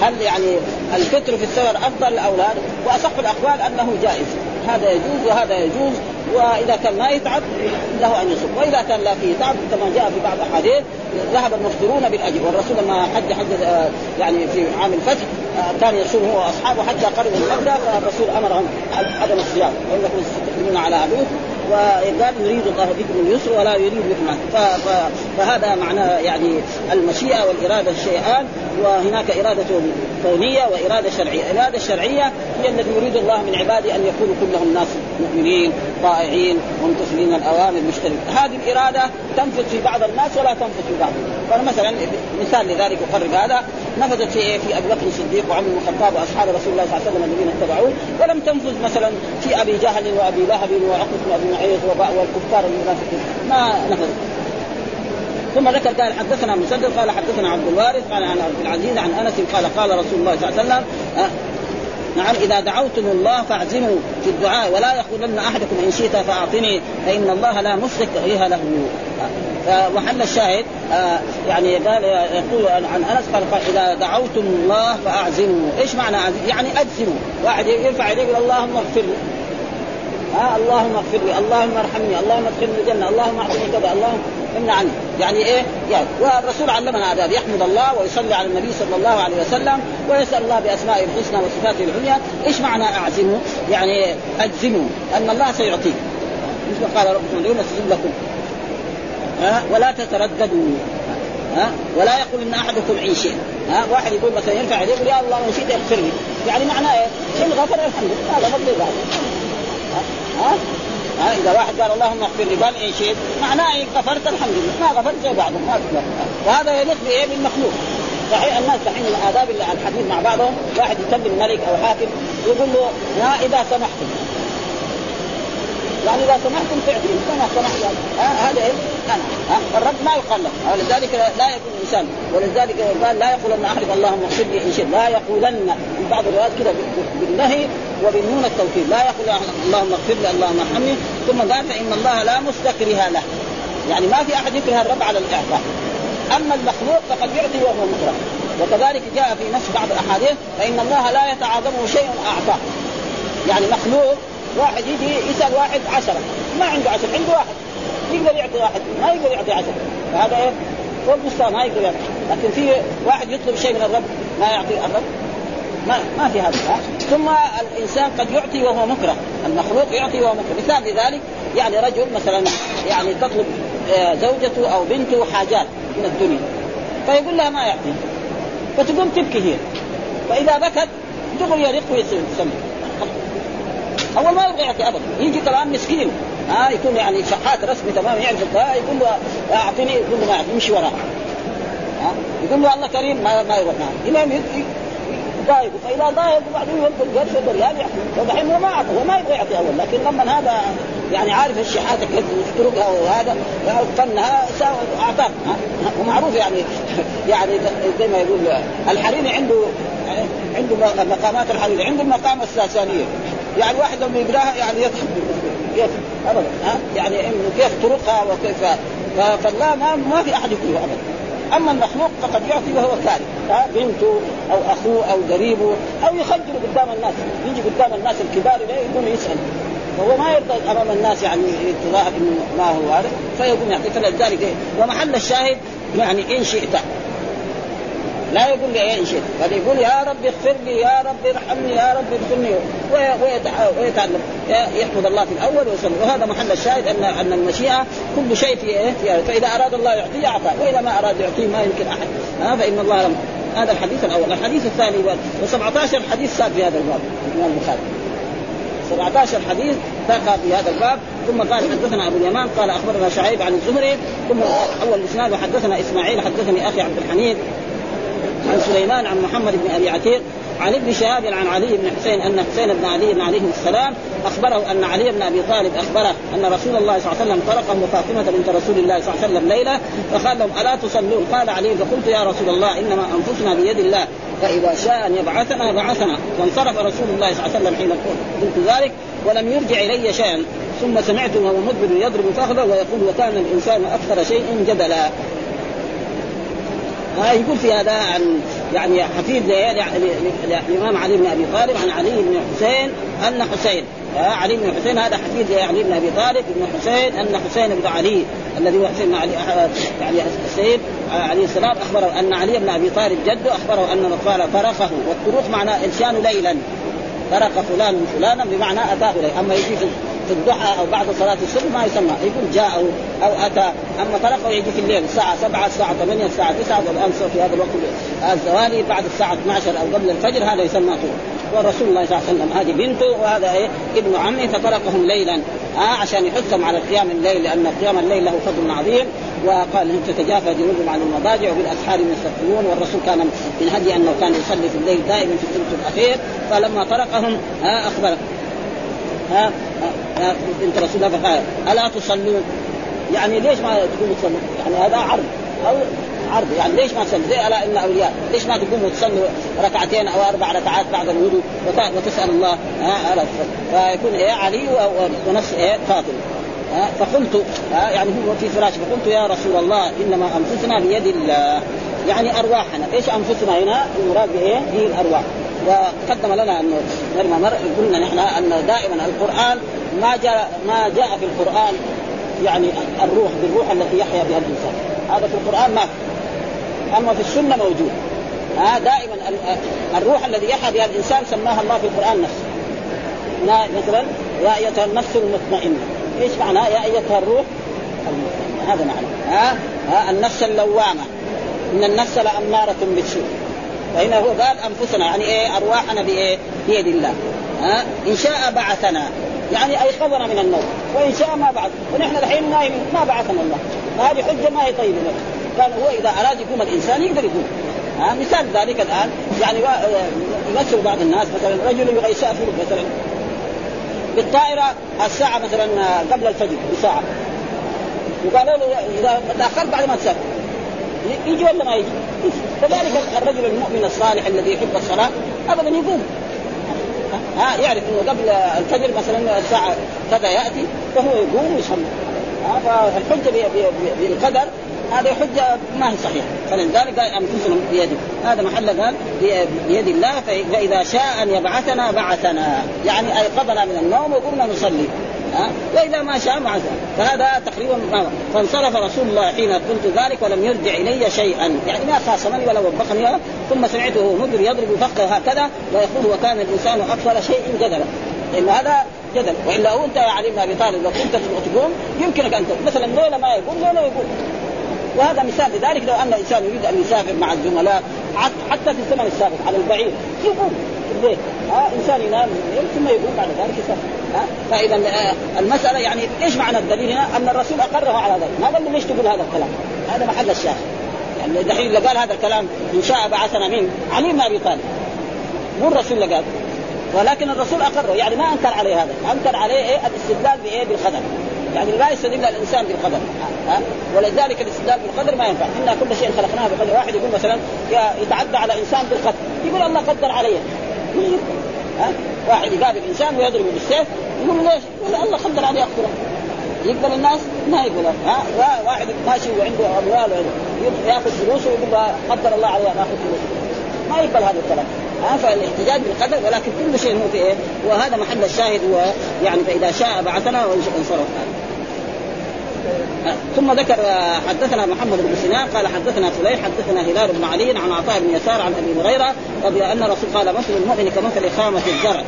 هل يعني الفطر في السفر أفضل أو لا؟ وأصح الأقوال أنه جائز. هذا يجوز وهذا يجوز. وإذا كان ما يتعب له أن يصوم. وإذا كان لا فيه تعب كما جاء في بعض الاحاديث ذهب المفطرون بالأجر. والرسول لما حج حج يعني في عام الفتح كان يصوم هو وأصحابه حتى قربوا المبدا فالرسول أمرهم عدم الصيام. وانكم ستقدمون على عدو وقال يريد الله بكم اليسر ولا يريد بكم فهذا معنى يعني المشيئة والإرادة الشيئان وهناك إرادة كونية وإرادة شرعية، الإرادة الشرعية هي التي يريد الله من عباده أن يكونوا كلهم ناس مؤمنين طائعين ممتثلين الأوامر مجتنبين، هذه الإرادة تنفذ في بعض الناس ولا تنفذ في بعض، فمثلا مثال لذلك أقرب هذا. نفذت في في أبي بكر الصديق وعمر بن الخطاب وأصحاب رسول الله صلى الله عليه وسلم الذين اتبعوه. ولم تنفذ مثلا في أبي جهل وأبي لهب وعقبة بن ابي معيط والكفار المنافقين. ما نفذت ثم ذكر قال حدثنا مسدد قال حدثنا عبد الوارث قال عن عبد العزيز عن أنس قال قال رسول الله صلى الله عليه وسلم نعم إذا دعوتم الله فاعزموا في الدعاء ولا يقولن أحدكم إن شئت فأعطني فإن الله لا مشرك غيها له. ومحل الشاهد آه يعني قال يقول عن أنس قال, إذا دعوتم الله فأعزموا، إيش معنى أعزموا؟ يعني أجزموا، واحد يرفع يديه يقول اللهم اغفر لي. ها آه اللهم اغفر لي، اللهم ارحمني، اللهم ادخلني الجنة، اللهم اعطني كذا، اللهم امنع عني، يعني إيه؟ يعني والرسول علمنا آداب يحمد الله ويصلي على النبي صلى الله عليه وسلم ويسأل الله بأسمائه الحسنى وصفاته العليا، إيش معنى أعزموا؟ يعني أجزموا أن الله سيعطيك. مثل قال ربكم اليوم أستجب لكم ها؟ ولا تترددوا. ها؟ ولا يقول إن أحدكم عين شيء ها؟ واحد يقول مثلا يديه يقول يا الله ان شئت اغفر لي. يعني معناه إيه؟ ان غفر الحمد لله. هذا فضل الله. ها؟ ها؟ إذا واحد قال اللهم اغفر لي قال شئت معناه ان غفرت الحمد لله. ما غفرت زي بعضهم. ما وهذا يليق بإيه؟ بالمخلوق. صحيح الناس دحين من آداب الحديث مع بعضهم واحد يكلم ملك أو حاكم يقول له يا إذا سمحتم. يعني إذا سمحتم تعطيني كما سمحت هذا إيه؟ أنا الرب ما يقال له ولذلك لا يكون الإنسان ولذلك قال لا يقولن احد اللهم اغفر لي إن شئت. لا يقولن في بعض الروايات كده بالنهي وبالنون التوكيد. لا يقول اللهم اغفر لي اللهم ارحمني ثم قال فإن الله لا مستكره له. يعني ما في أحد يكره الرب على الاعطاء أما المخلوق فقد يعطي وهو مكره. وكذلك جاء في نفس بعض الأحاديث فإن الله لا يتعاظمه شيء أعطاه. يعني مخلوق واحد يجي يسأل واحد عشرة. ما عنده عشرة عنده واحد. يقدر يعطي واحد ما يقدر يعطي عشرة. فهذا إيه؟ فوق مستوى ما يقدر يعطي. لكن في واحد يطلب شيء من الرب ما يعطي الرب. ما ما في هذا ثم الإنسان قد يعطي وهو مكره المخلوق يعطي وهو مكره مثال لذلك يعني رجل مثلا يعني تطلب آه، زوجته أو بنته حاجات من الدنيا. فيقول لها ما يعطي. فتقوم تبكي هي. فإذا بكت دغري يرق ويسمي أول ما يبغى يعطي ابدا يجي كمان مسكين. ها يكون يعني شحات رسمي تمام يعرف يقول له أعطيني يقول له ما يعطي يمشي وراه ها يقول له الله كريم ما ما يروح معه. إلى ضايق فإذا ضايق وبعدين ينقل قرش وريال يعطي فدحين هو ما أعطى هو ما يبغى يعطي أول. لكن لما هذا يعني عارف الشحاته كيف يفترقها وهذا فنها أعطاه. ومعروف يعني يعني زي ما يقول الحريري عنده عنده مقامات الحريري عنده المقام الساسانية. يعني واحد لما يقراها يعني يضحك. ابدا. ها؟ يعني كيف طرقها وكيف فالله ما ما في أحد يكره ابدا. أما المخلوق فقد يعطي وهو كاره بنته أو أخوه أو قريبه أو يخجل قدام الناس. يجي قدام الناس الكبار يقوم يسأل. فهو ما يرضى أمام الناس يعني يتضاهك ما هو هذا. فيقوم يعطي. فلذلك ومحل الشاهد يعني إن شئت. لا يقول لي إيه شيء بل يقول يا رب اغفر لي يا رب ارحمني يا رب اغفرني ويتعلم يحمد الله في الأول ويصلي وهذا محل الشاهد ان أن المشيئة كل شيء في إيه؟ فإذا أراد الله يعطيه اعطى وإذا ما أراد يعطيه ما يمكن أحد. ها فإن الله لم هذا الحديث الأول. الحديث الثاني و17 حديث ساد في هذا الباب الامام البخاري. 17 حديث ذكر في هذا الباب. ثم قال حدثنا أبو اليمان قال أخبرنا شعيب عن الزهري ثم أول الإسناد وحدثنا إسماعيل حدثني أخي عبد الحميد. عن سليمان عن محمد بن أبي عتيق عن ابن شهاب عن علي بن حسين أن حسين بن علي عليه السلام أخبره أن علي بن أبي طالب أخبره أن رسول الله صلى الله عليه وسلم طرقه فاطمه بنت رسول الله صلى الله عليه وسلم ليلة فقال لهم ألا تصلون؟ قال علي فقلت يا رسول الله إنما أنفسنا بيد الله فإذا شاء أن يبعثنا بعثنا. فانصرف رسول الله صلى الله عليه وسلم حين قلت ذلك ولم يرجع إلي شيئا. ثم سمعته وهو مدبر يضرب فخذه ويقول وكان الإنسان أكثر شيء جدلا. يقول في هذا عن يعني حفيد الامام علي بن أبي طالب عن علي بن حسين أن حسين. علي بن حسين هذا حفيد علي بن أبي طالب بن حسين أن حسين بن علي الذي هو حسين علي يعني السيد عليه السلام أخبره أن علي بن أبي طالب جده أخبره أن قال فرقه والطروق معناه إنسان ليلا. فرق فلان فلانا بمعنى أتاه ليلا أما يجي في الضحى أو بعد صلاة الصبح ما يسمى. يقول جاءه أو أتى. أما طرقه يجي في الليل الساعة 7 الساعة 8 الساعة 9 والآن في هذا الوقت الزوالي بعد الساعة 12 أو قبل الفجر هذا يسمى طرق والرسول الله صلى الله عليه وسلم. هذه بنته وهذا إيه؟ ابن عمه فطرقهم ليلا. آه عشان يحثهم على قيام الليل لأن قيام الليل له فضل عظيم. وقال هم تتجافى جنوبهم عن المضاجع وبالأسحار يستغفرون والرسول كان من هدي أنه كان يصلي في الليل دائما في الثلث الأخير. فلما طرقهم آه أخبر. ها بنت رسول الله فقال ألا تصلون؟ يعني ليش ما تقوموا تصلوا؟ يعني هذا عرض. أو عرض يعني ليش ما تصلي زي ألا ان أولياء. ليش ما تقوموا تصلوا ركعتين أو أربع ركعات بعد الوضوء وتسأل الله؟ ها فيكون إيه علي ونفس إيه فاطمه فقلت يعني هو في فراش فقلت يا رسول الله إنما أنفسنا بيد الله. يعني أرواحنا. إيش أنفسنا هنا؟ المراد بإيه؟ هي الأرواح. وقدم لنا انه مرمى مر قلنا نحن أن دائما القرآن ما جاء ما جاء في القرآن يعني الروح بالروح التي يحيا بها الإنسان. هذا في القرآن ما اما في السنة موجود. ها دائما الروح الذي يحيا بها الإنسان سماها الله في القرآن نفسه. مثلا يا ايتها النفس المطمئنة. إيش معنى؟ يا أيتها الروح هذا معنى. ها, ها النفس اللوامة. إن النفس لأمارة بالسوء. فهنا هو قال أنفسنا يعني إيه؟ أرواحنا بإيه؟ بيد الله. ها؟ إن شاء بعثنا. يعني ايقظنا من النوم. وإن شاء ما بعث. ونحن الحين نايمين ما بعثنا الله. فهذه حجة ما هي طيبة قال هو إذا أراد يقوم الإنسان يقدر يقوم. ها مثال ذلك الآن يعني يمثل بعض الناس مثلا رجل يبغى يسافر مثلا بالطائرة الساعة مثلا قبل الفجر بساعة. وقالوا له إذا تأخرت بعد ما تسافر. يجي ولا ما يجي؟ كذلك الرجل المؤمن الصالح الذي يحب الصلاة ابدا يقوم. ها يعرف إنه قبل الفجر مثلا الساعة كذا يأتي فهو يقوم ويصلي. فالحجة بالقدر هذه حجة ما هي صحيحة. فلذلك قال أنفسهم بيده هذا محل قال بيد الله فإذا شاء أن يبعثنا بعثنا. يعني أيقظنا من النوم وقمنا نصلي. ها؟ وإذا ما شاء ما فهذا تقريبا فانصرف رسول الله حين قلت ذلك ولم يرجع إلي شيئا. يعني ما خاصمني ولا وبخني ثم سمعته مدر يضرب فخذه هكذا ويقول وكان الإنسان أكثر شيء جدلا. لأن هذا جدل. وإلا أنت يا علي بن أبي طالب لو كنت تقوم يمكنك أن مثلا ليله ما يقوم ليله يقوم. وهذا مثال لذلك لو أن الانسان يريد أن يسافر مع الزملاء حتى في الزمن السابق على البعير يقوم في البيت ها إنسان ينام ثم يقوم بعد ذلك يسافر ها فإذا آه، المسألة يعني إيش معنى الدليل هنا؟ أن الرسول أقره على ذلك، ما قال ليش تقول هذا الكلام؟ هذا محل الشاهد. يعني دحين اللي قال هذا الكلام إن شاء بعثنا مين؟ علي بن أبي طالب. مو الرسول اللي قال ولكن الرسول أقره يعني ما أنكر عليه هذا، أنكر عليه إيه؟ الاستدلال بإيه؟ بالخبر. يعني لا يستدل الإنسان بالقدر ها؟ ولذلك الاستدلال بالقدر ما ينفع. إنا كل شيء خلقناه بقدر واحد يقول مثلا يتعدى على إنسان بالقدر يقول الله قدر عليه ها؟ واحد يقابل إنسان ويضربه بالسيف يقول ليش؟ يقول الله قدر عليه اقتله يقبل الناس؟ ما يقبل ها؟ واحد ماشي وعنده أموال يأخذ فلوسه ويقول قدر الله عليه أن آخذ فلوسه. ما يقبل هذا الكلام ها؟ فالاحتجاج بالقدر ولكن كل شيء هو في إيه؟ وهذا محل الشاهد هو يعني فإذا شاء بعثنا وانصرف ثم ذكر حدثنا محمد بن سنان قال حدثنا فليح حدثنا هلال بن علي عن عطاء بن يسار عن أبي هريرة رضي أن الرسول قال مثل المؤمن كمثل خامة الزرع؟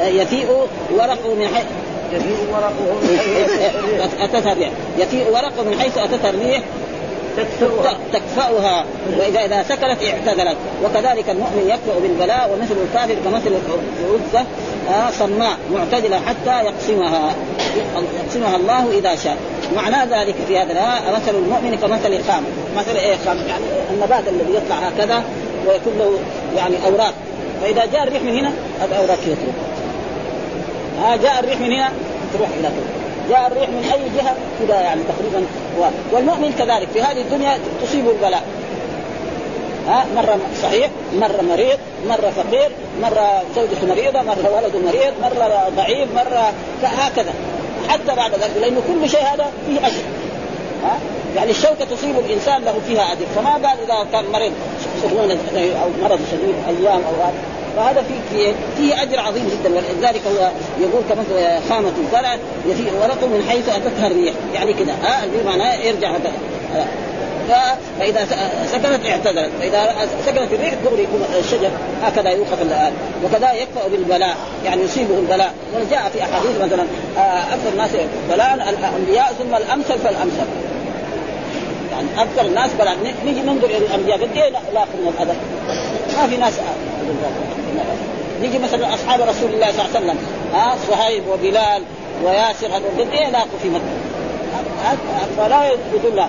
يفيء ورقه من حيث يفيء ورقه من حيث اتتها يفيء ورقه من حيث اتتها الريح تكفأها وإذا إذا سكنت اعتذرت. وكذلك المؤمن يكفأ بالبلاء ومثل الكافر كمثل العزة آه صماء معتدلة حتى يقسمها. يقسمها الله إذا شاء. معنى ذلك في هذا مثل المؤمن كمثل خام مثل إيه خام يعني النبات الذي يطلع هكذا ويكون له يعني أوراق. فإذا جاء الريح من هنا كذا تروح ها جاء الريح من هنا تروح إلى كذا جاء الريح من أي جهة؟ كذا يعني تقريبا. والمؤمن كذلك في هذه الدنيا تصيبه البلاء. ها؟ مرة صحيح مرة مريض مرة فقير مرة زوجته مريضة مرة ولده مريض مرة ضعيف مرة هكذا. حتى بعد ذلك لأنه كل شيء هذا فيه أجر. ها؟ يعني الشوكة تصيب الإنسان له فيها أجر. فما قال إذا كان مريض أو مرض شديد أيام أو هذا. فهذا في فيه, فيه أجر عظيم جدا. ولذلك هو يقول كمثل خامة الزرع ورقه من حيث أتتها الريح. يعني كذا ها الريح معناه يرجع فإذا سكنت اعتذرت. فإذا سكنت الريح دغري يكون الشجر. هكذا يوقف الان وكذا يكفأ بالبلاء. يعني يصيبه البلاء. وجاء في أحاديث مثلا آه، أكثر الناس بلاء الأنبياء ثم الأمثل فالأمثل. يعني أكثر الناس بلاء. نيجي ننظر إلى الأنبياء. قد إيه لاقوا من الأذى؟ ما في ناس نيجي مثلا أصحاب رسول الله صلى الله عليه وسلم ها صهيب وبلال وياسر هذول إيه لاقوا في مكة؟ فلا يدل.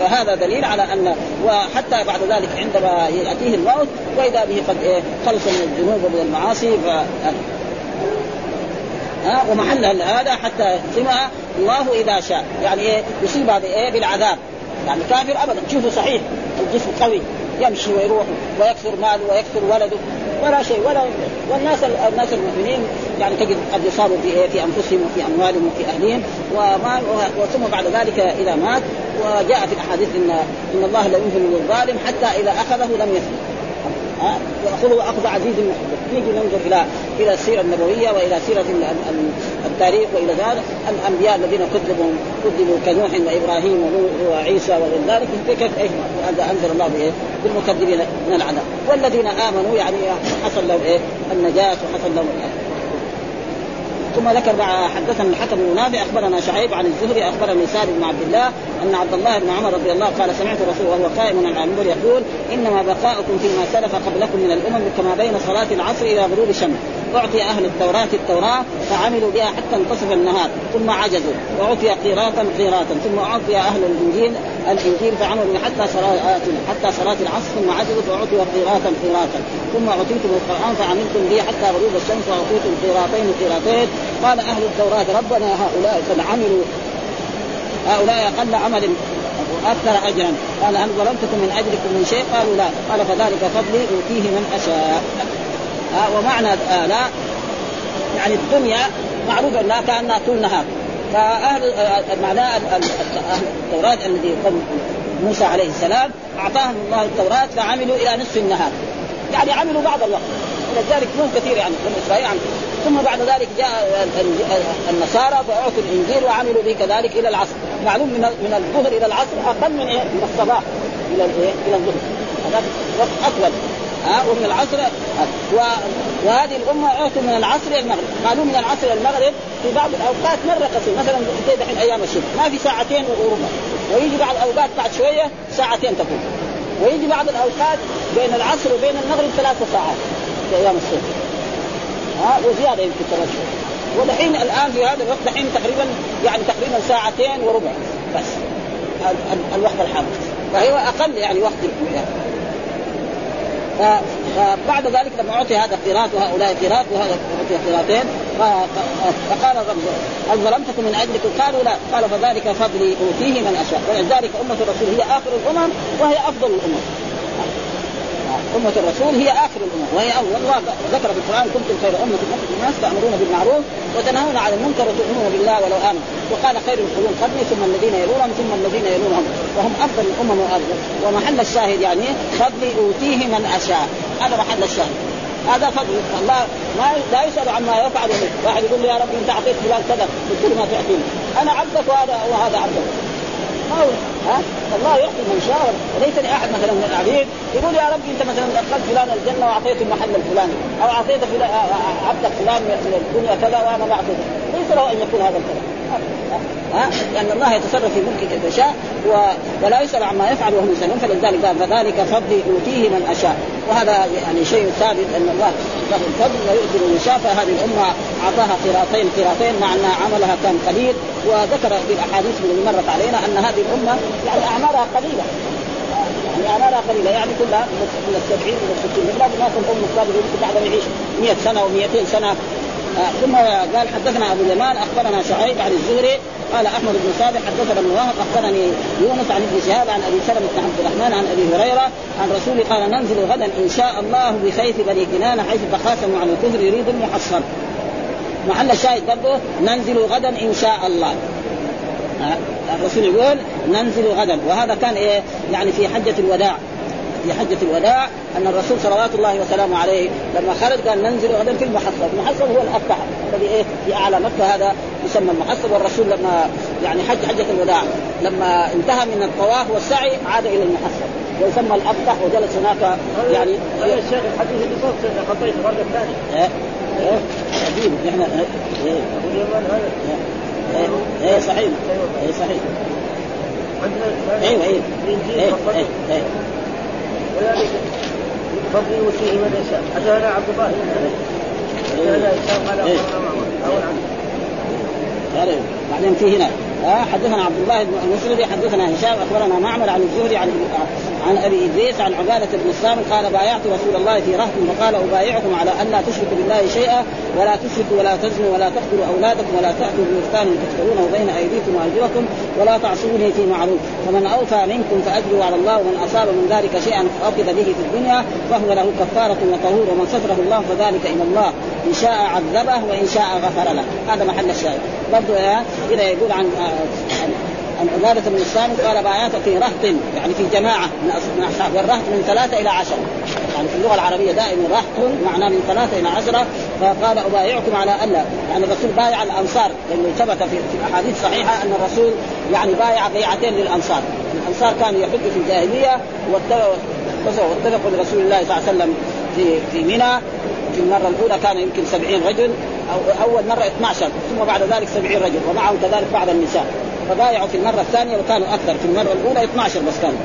فهذا دليل على أن وحتى بعد ذلك عندما يأتيه الموت وإذا به قد إيه خلص من الذنوب ومن المعاصي ف ها ومحل هذا حتى يقسمها الله إذا شاء. يعني إيه يصيب هذا إيه بالعذاب. يعني كافر ابدا. تشوفه صحيح الجسم قوي. يمشي ويروح ويكثر ماله ويكثر ولده ولا شيء. ولا والناس الناس المؤمنين يعني تجد قد يصابوا في في أنفسهم وفي أموالهم وفي اهلهم وما ثم بعد ذلك إذا مات. وجاء في الأحاديث ان إن الله لا يمهل للظالم حتى إذا أخذه لم يفلت ياخذه أخذ عزيز محدود نيجي ننظر إلى إلى السيرة النبوية وإلى سيرة التاريخ وإلى هذا الأنبياء الذين كذبوا كذبوا كنوح وإبراهيم وعيسى وغير ذلك كيف إيش أنزل الله بإيه؟ بالمكذبين من العذاب والذين آمنوا يعني حصل لهم إيه؟ النجاة وحصل لهم إيه؟ ثم ذكر حدثنا الحكم بن أخبرنا شعيب عن الزهري أخبرني سالم بن عبد الله أن عبد الله بن عمر رضي الله قال سمعت الرسول وهو قائم على المنبر يقول إنما بقاؤكم فيما سلف قبلكم من الأمم كما بين صلاة العصر إلى غروب الشمس. أعطي أهل التوراة التوراة فعملوا بها حتى انتصف النهار ثم عجزوا واعطي قيراطا قيراطا ثم أعطي أهل الإنجيل الإنجيل فعملوا حتى صلاه حتى صلاة العصر ثم عجزوا فاعطوا قيراطا قيراطا ثم أعطيتم القرآن فعملتم به حتى غروب الشمس وأعطيتم قيراطين قيراطين قال أهل التوراة ربنا هؤلاء قد عملوا هؤلاء أقل عمل وأكثر اجرا. قال هل ظلمتكم من أجلكم من شيء؟ قالوا لا. قال فذلك فضلي أوتيه من أشاء. آه ومعنى آه لا يعني الدنيا معروف انها كأنها طول نهار. فأهل آه، معناه التوراة الذي موسى عليه السلام أعطاهم الله التوراة فعملوا إلى نصف النهار. يعني عملوا بعض الوقت. ولذلك مو كثير يعني بني إسرائيل عملوا ثم بعد ذلك جاء النصارى فأعطوا الإنجيل وعملوا به كذلك إلى العصر. معلوم من من الظهر إلى العصر أقل من إيه؟ من الصباح إلى الايه؟ إلى الظهر. هذا وقت أطول. ها ومن العصر و... وهذه الأمة أعطوا من العصر إلى المغرب، قالوا من العصر إلى المغرب في بعض الأوقات مرة قصير مثلا زي دحين أيام الشتاء ما في ساعتين وربع. ويجي بعض الأوقات بعد شوية ساعتين تكون ويجي بعض الأوقات بين العصر وبين المغرب ثلاثة ساعات في أيام الصيف ها وزيادة يمكن ثلاث ودحين الآن في هذا الوقت دحين تقريبا يعني تقريبا ساعتين وربع بس. الوقت الحاضر. فهو أقل يعني وقت يعني فبعد ذلك لما أعطي هذا قيراط وهؤلاء قيراط وهذا أعطي قيراطين فقال هل ظلمتكم من اجلكم؟ قالوا لا. قال فذلك فضلي أوتيه من أشاء. ولذلك أمة الرسول هي آخر الأمم وهي أفضل الأمم. أمة الرسول هي آخر الأمم وهي أول. الله ذكر في القرآن كنتم خير أمة أخرجت الناس تأمرون بالمعروف وتنهون عن المنكر وتؤمنون بالله ولو آمنوا وقال خير القرون قرني ثم الذين يلونهم ثم الذين يلونهم. وهم أفضل الأمم وأفضل. ومحل الشاهد يعني فضلي أوتيه من أشاء. هذا محل الشاهد. هذا فضل. الله ما لا يسأل عما يفعل واحد يقول لي يا رب انت اعطيت فلان كذا كل ما تعطيني. أنا عبدك وهذا وهذا عبدك. هو ها؟ الله يعطي من شاء. وليس لاحد مثلا من العبيد يقول يا رب أنت مثلا ادخلت فلان الجنة وأعطيته المحل الفلاني أو اعطيت عبدك فلان من الدنيا كذا وأنا ما أعطيته. ليس له أن يكون هذا الكلام. ها لأن الله يتصرف في ملكه كيف يشاء و... ولا يسال عما يفعل وهم يسالون فلذلك قال فذلك فضلي اوتيه من أشاء. وهذا يعني شيء ثابت أن الله له الفضل ويؤتي من يشاء. فهذه الأمة أعطاها قراطين قراطين مع ان عملها كان قليل. وذكر في الأحاديث اللي مرت علينا أن هذه الأمة يعني أعمارها قليلة. يعني أعمارها قليلة. يعني كلها من السبعين إلى الستين. من بعد الناس الام السابقه يمكن بعد يعيش 100 سنة و200 سنة. آه ثم قال حدثنا أبو اليمان أخبرنا شعيب عن الزهري قال أحمد بن صالح حدثنا ابن وهب أخبرني يونس عن ابن شهاب عن أبي سلمة بن عبد الرحمن عن أبي هريرة عن رسول قال ننزل غدا إن شاء الله بخيف بني كنانه حيث تخاصموا عن الكفر يريد المحصن. محل الشاهد برضه ننزل غدا إن شاء الله. الرسول يقول ننزل غدا. وهذا كان إيه؟ يعني في حجة الوداع. في حجة الوداع أن الرسول صلوات الله وسلامه عليه لما خرج قال ننزل غدا في المحصب، المحصب هو الأفتح الذي إيه؟ في أعلى مكة هذا يسمى المحصب. والرسول لما يعني حج حجة الوداع لما انتهى من الطواف والسعي عاد إلى المحصب. ويسمى الأفتح وجلس هناك يعني هذا الشيخ الحديث اللي صوت خطيت المرة الثانية إيه؟ إيه؟ عجيب. نحن إيه؟ اليمان هذا. إيه؟ صحيح. إيه؟ صحيح. أيوه أيوه. إيه؟ إيه؟ وذلك فضل يؤتيه من يشاء. حدثنا عبد الله بن هشام قال. اخبرنا معمر عن هذا بعدين في هنا حدثنا عبد الله بن المسردي حدثنا هشام أخبرنا معمر عن الزهري عن عن أبي إدريس عن عبادة بن الصامت قال بايعت رسول الله في رهط فقال أبايعكم على أن لا تشركوا بالله شيئا ولا تشركوا ولا تزنوا ولا تقتلوا أولادكم ولا تأتوا ببهتان تفترونه بين أيديكم وأرجلكم ولا تعصوني في معروف. فمن أوفى منكم فأجروا على الله ومن أصاب من ذلك شيئا فأخذ به في الدنيا فهو له كفارة وطهور ومن ستره الله فذلك إلى الله. إن شاء عذبه وإن شاء غفر له. هذا محل الشاهد. برضو إذا يقول عن عن عن عبادة بن الصامت قال بايعت في رهط يعني في جماعة من أص- من أصحاب والرهط من ثلاثة إلى عشرة. يعني في اللغة العربية دائما رهط معناه من ثلاثة إلى عشرة. فقال أبايعكم على ألا يعني الرسول بايع الأنصار. لأنه ثبت في أحاديث صحيحة أن الرسول يعني بايع بيعتين للأنصار. الأنصار كانوا يحجوا في الجاهلية واتفقوا برسول الله صلى الله عليه وسلم. في في منى في المرة الأولى كان يمكن سبعين رجل أو أول مرة 12 ثم بعد ذلك سبعين رجل ومعهم كذلك بعض النساء. فبايعوا في المرة الثانية وكانوا أكثر في المرة الأولى 12 بس كانوا.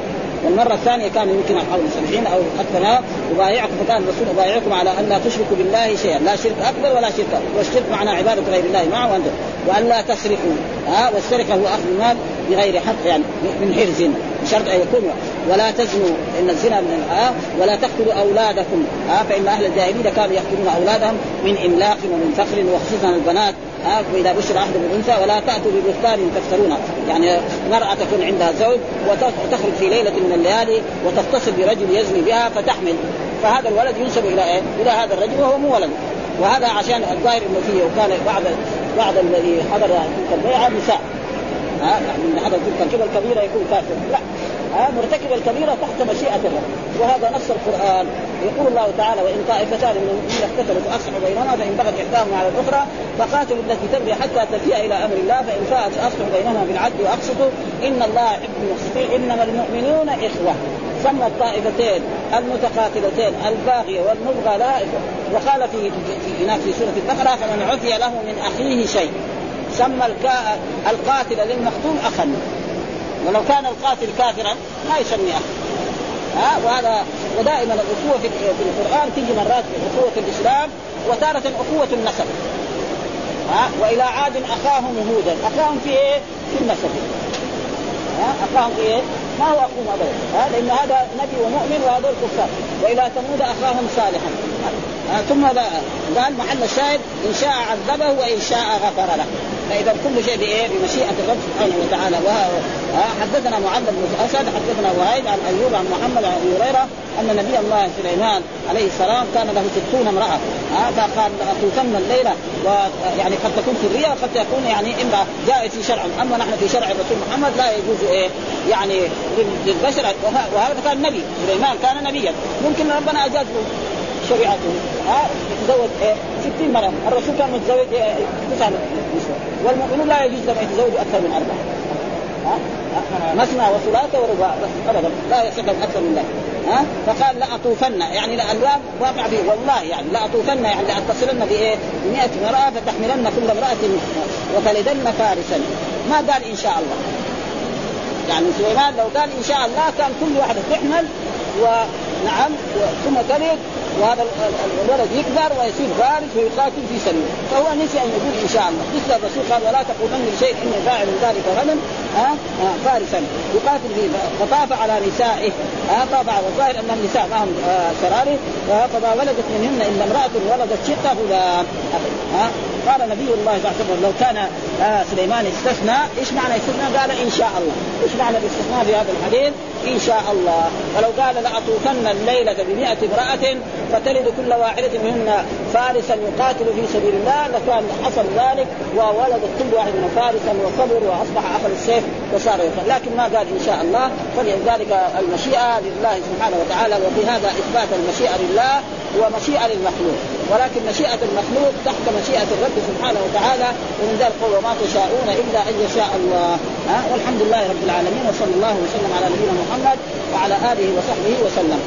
والمرة الثانية كانوا يمكن حوالي 70 أو أكثر. وبايعكم فكان الرسول أبايعكم على أن لا تشركوا بالله شيئا لا شرك أكبر ولا شرك والشرك معناه عبادة غير الله معه وأنتم. وأن لا تسرقوا ها والسرقة هو أخذ المال بغير حق يعني من حرز. بشرط أن يكون ولا تزنوا إن الزنا من ها ولا تقتلوا أولادكم. ها فإن أهل الجاهلية كانوا يقتلون أولادهم من إملاق ومن فخر وخصوصا البنات. ها وإذا بشر أحد بالأنثى ولا تأتوا ببهتان تفترونه يعني مراه تكون عندها زوج وتخرج في ليلة من الليالي وتتصل برجل يزني بها فتحمل. فهذا الولد ينسب إلى إيه؟ إلى هذا الرجل وهو مو ولد. وهذا عشان الظاهر إنه فيه وكان بعض بعض الذي حضر تلك البيعه نساء ها؟ يعني من حضر تلك الكبيره يكون كافر. لا. ها؟ مرتكب الكبيرة تحت مشيئة الله وهذا نص القرآن. يقول الله تعالى وإن طائفتان من المؤمنين اقتتلوا فأصلحوا بينهما فإن بغت إحداهما على الأخرى فقاتلوا التي تبغي حتى تفيء إلى أمر الله فإن فاءت فأصلحوا بينهما بالعدل وأقسطوا. إن الله يحب المقسطين. إنما المؤمنون إخوة. سمى الطائفتين المتقاتلتين الباغية والمبغى لها وقال في في هناك في سورة البقرة فمن عفي له من أخيه شيء. سمى القاتل للمقتول أخا. ولو كان القاتل كافرا ما يسمي اخ ها؟ وهذا ودائما الأخوة في القرآن تيجي مرات اخوه الإسلام وتارة اخوه النسب. ها؟ وإلى عاد أخاهم هودا. أخاهم في إيه؟ في النسب. ها؟ أخاهم في إيه؟ ما هو أخوهم ابدا. ها؟ لأن هذا نبي ومؤمن وهذول كفار. وإلى ثمود أخاهم صالحا. آه ثم قال محل الشاهد إن شاء عذبه وإن شاء غفر له. فإذا كل شيء بإيه؟ بمشيئة الرب سبحانه وتعالى. حدثنا معل بن أسد حدثنا وهيب عن أيوب عن محمد عن أبي هريرة أن نبي الله سليمان عليه السلام كان له ستون امرأة. ها فقال لاطوفن الليلة ويعني قد تكون سرية وقد تكون يعني امرأة جاءت في شرع. أما نحن في شرع الرسول محمد لا يجوز إيه؟ يعني للبشر. وهذا كان نبي سليمان كان نبيا. ممكن ربنا اجاز شريعته ها؟ يتزوج إيه 60 مرة. الرسول كان متزوج إيه تسعة والمؤمنون لا يجوز لهم يتزوجوا أكثر من أربعة. ها؟ مثنى وثلاثة ورباع بس أبدا. لا يصح لهم أكثر من ذلك. ها؟ فقال لأطوفن. يعني اللام واقع به والله يعني لأطوفن يعني لأتصلن بإيه؟ ب 100 امرأة فتحملن كل امرأة وتلدن فارسا ما قال إن شاء الله. يعني سليمان لو قال إن شاء الله كان كل واحدة تحمل ونعم ثم تلد وهذا الولد يكبر ويصير فارس ويقاتل في سبيل فهو نسي أن يقول إن شاء الله. مثل الرسول قال ولا تقولن لشيء إني فاعل ذلك غدا ها؟ آه فارسا. يقاتل به فطاف على نسائه. ها طاف على الظاهر أن النساء معهم آه سراري فما ولدت منهن إلا امرأة ولدت شقة ها؟ قال نبي الله صلى الله عليه وسلم لو كان آه سليمان استثنى إيش معنى استثنى؟ قال إن شاء الله. إيش معنى الاستثناء في هذا الحديث؟ إن شاء الله. ولو قال لأطوفن الليلة بمئة امرأة فتلد كل واحدة منهن فارسا يقاتل في سبيل الله لكان حصل ذلك وولدت كل واحد منهم فارسا وصبر وأصبح أخذ السيف. وصار يقاتل لكن ما قال إن شاء الله فلذلك المشيئة لله سبحانه وتعالى وفي هذا إثبات المشيئة لله ومشيئة للمخلوق. ولكن مشيئة المخلوق تحت مشيئة الرب سبحانه وتعالى ومن ذلك قول وما تشاءون إلا أن يشاء الله. ها؟ والحمد لله رب العالمين وصلى الله وسلم على نبينا محمد وعلى آله وصحبه وسلم.